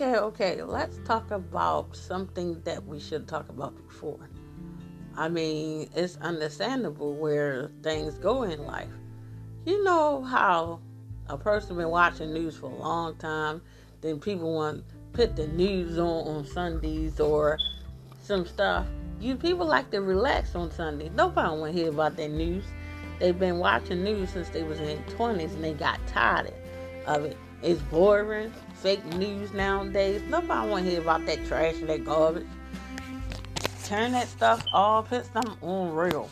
Okay, okay. Let's talk about something that we should talk about before. I mean, it's understandable where things go in life. You know how a person been watching news for a long time, then people want to put the news on on Sundays or some stuff. You people like to relax on Sunday. Nobody want to hear about that news. They've been watching news since they was in their twenties and they got tired of it. It's boring, fake news nowadays. Nobody want to hear about that trash and that garbage. Turn that stuff off. Put something on real.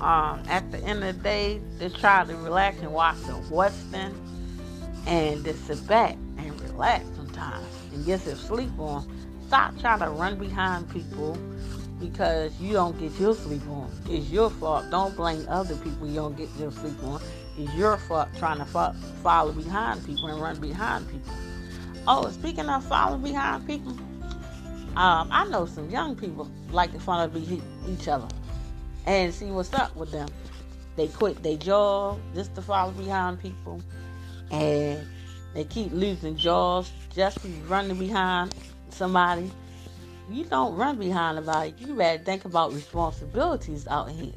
Um, at the end of the day, just try to relax and watch the Western and just sit back and relax sometimes and get some sleep on. Stop trying to run behind people because you don't get your sleep on. It's your fault. Don't blame other people you don't get your sleep on. It's your fault trying to fo- follow behind people and run behind people. Oh, speaking of following behind people, um, I know some young people like to follow each other and see what's up with them. They quit their job just to follow behind people, and they keep losing jobs just to running behind somebody you don't run behind about it. You better think about responsibilities out here.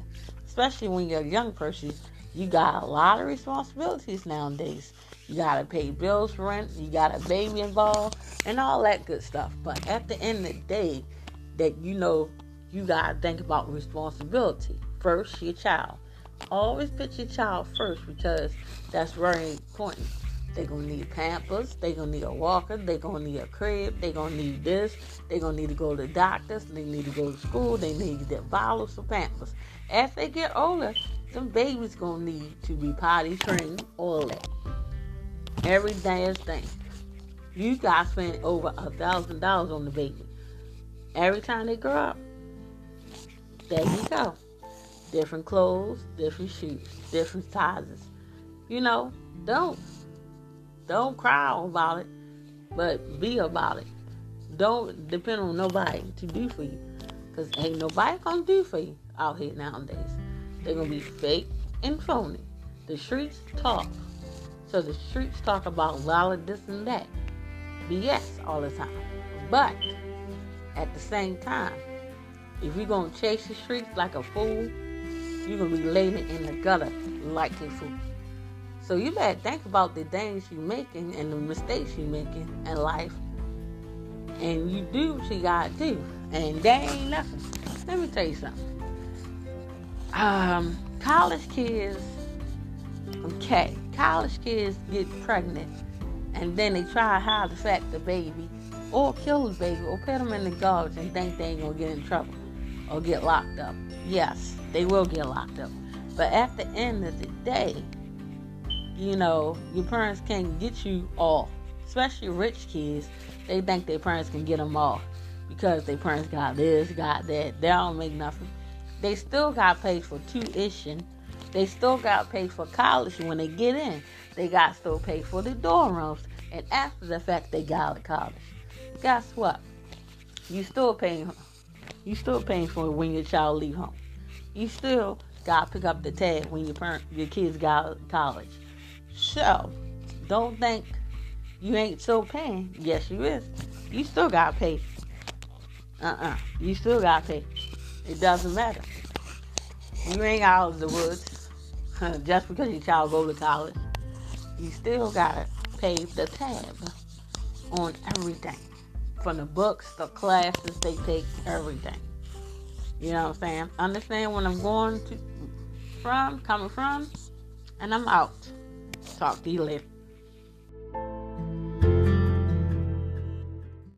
Especially when you're a young person, you got a lot of responsibilities nowadays. You gotta pay bills, rent, you got a baby involved, and all that good stuff. But at the end of the day, that you know you gotta think about responsibility. First, your child. Always put your child first because that's very important. They're gonna need pampers. They're gonna need a walker. They're gonna need a crib. They're gonna need this. They're gonna need to go to doctors. They need to go to school. They need their bottles of pampers. As they get older, some babies gonna need to be potty trained. All that. Every damn thing. You guys spend over a thousand dollars on the baby. Every time they grow up. There you go. Different clothes, different shoes, different sizes. You know, don't don't cry about it, but be about it. Don't depend on nobody to do for you. Because ain't nobody gonna do for you out here nowadays. They're gonna be fake and phony. The streets talk. So the streets talk about of this and that. BS all the time. But at the same time, if you're gonna chase the streets like a fool, you're gonna be laying in the gutter like a fool. So you better think about the things you're making and the mistakes you're making in life. And you do what you gotta do. And that ain't nothing. Let me tell you something. Um, college kids, okay, college kids get pregnant and then they try to hide the fact the baby or kill the baby or put them in the garbage and think they ain't gonna get in trouble or get locked up. Yes, they will get locked up. But at the end of the day, you know, your parents can't get you off. Especially rich kids, they think their parents can get them off because their parents got this, got that. They don't make nothing. They still got paid for tuition. They still got paid for college when they get in. They got still paid for the dorm rooms. And after the fact, they got of college. Guess what? You still paying. You still paying for it when your child leave home. You still got to pick up the tab when your parent, your kids got college. So, don't think you ain't still paying. Yes, you is. You still got pay. Uh-uh. You still got pay. It doesn't matter. You ain't out of the woods just because your child go to college. You still got to pay the tab on everything. From the books, the classes they take, everything. You know what I'm saying? Understand when I'm going to from, coming from, and I'm out. Talk to you later.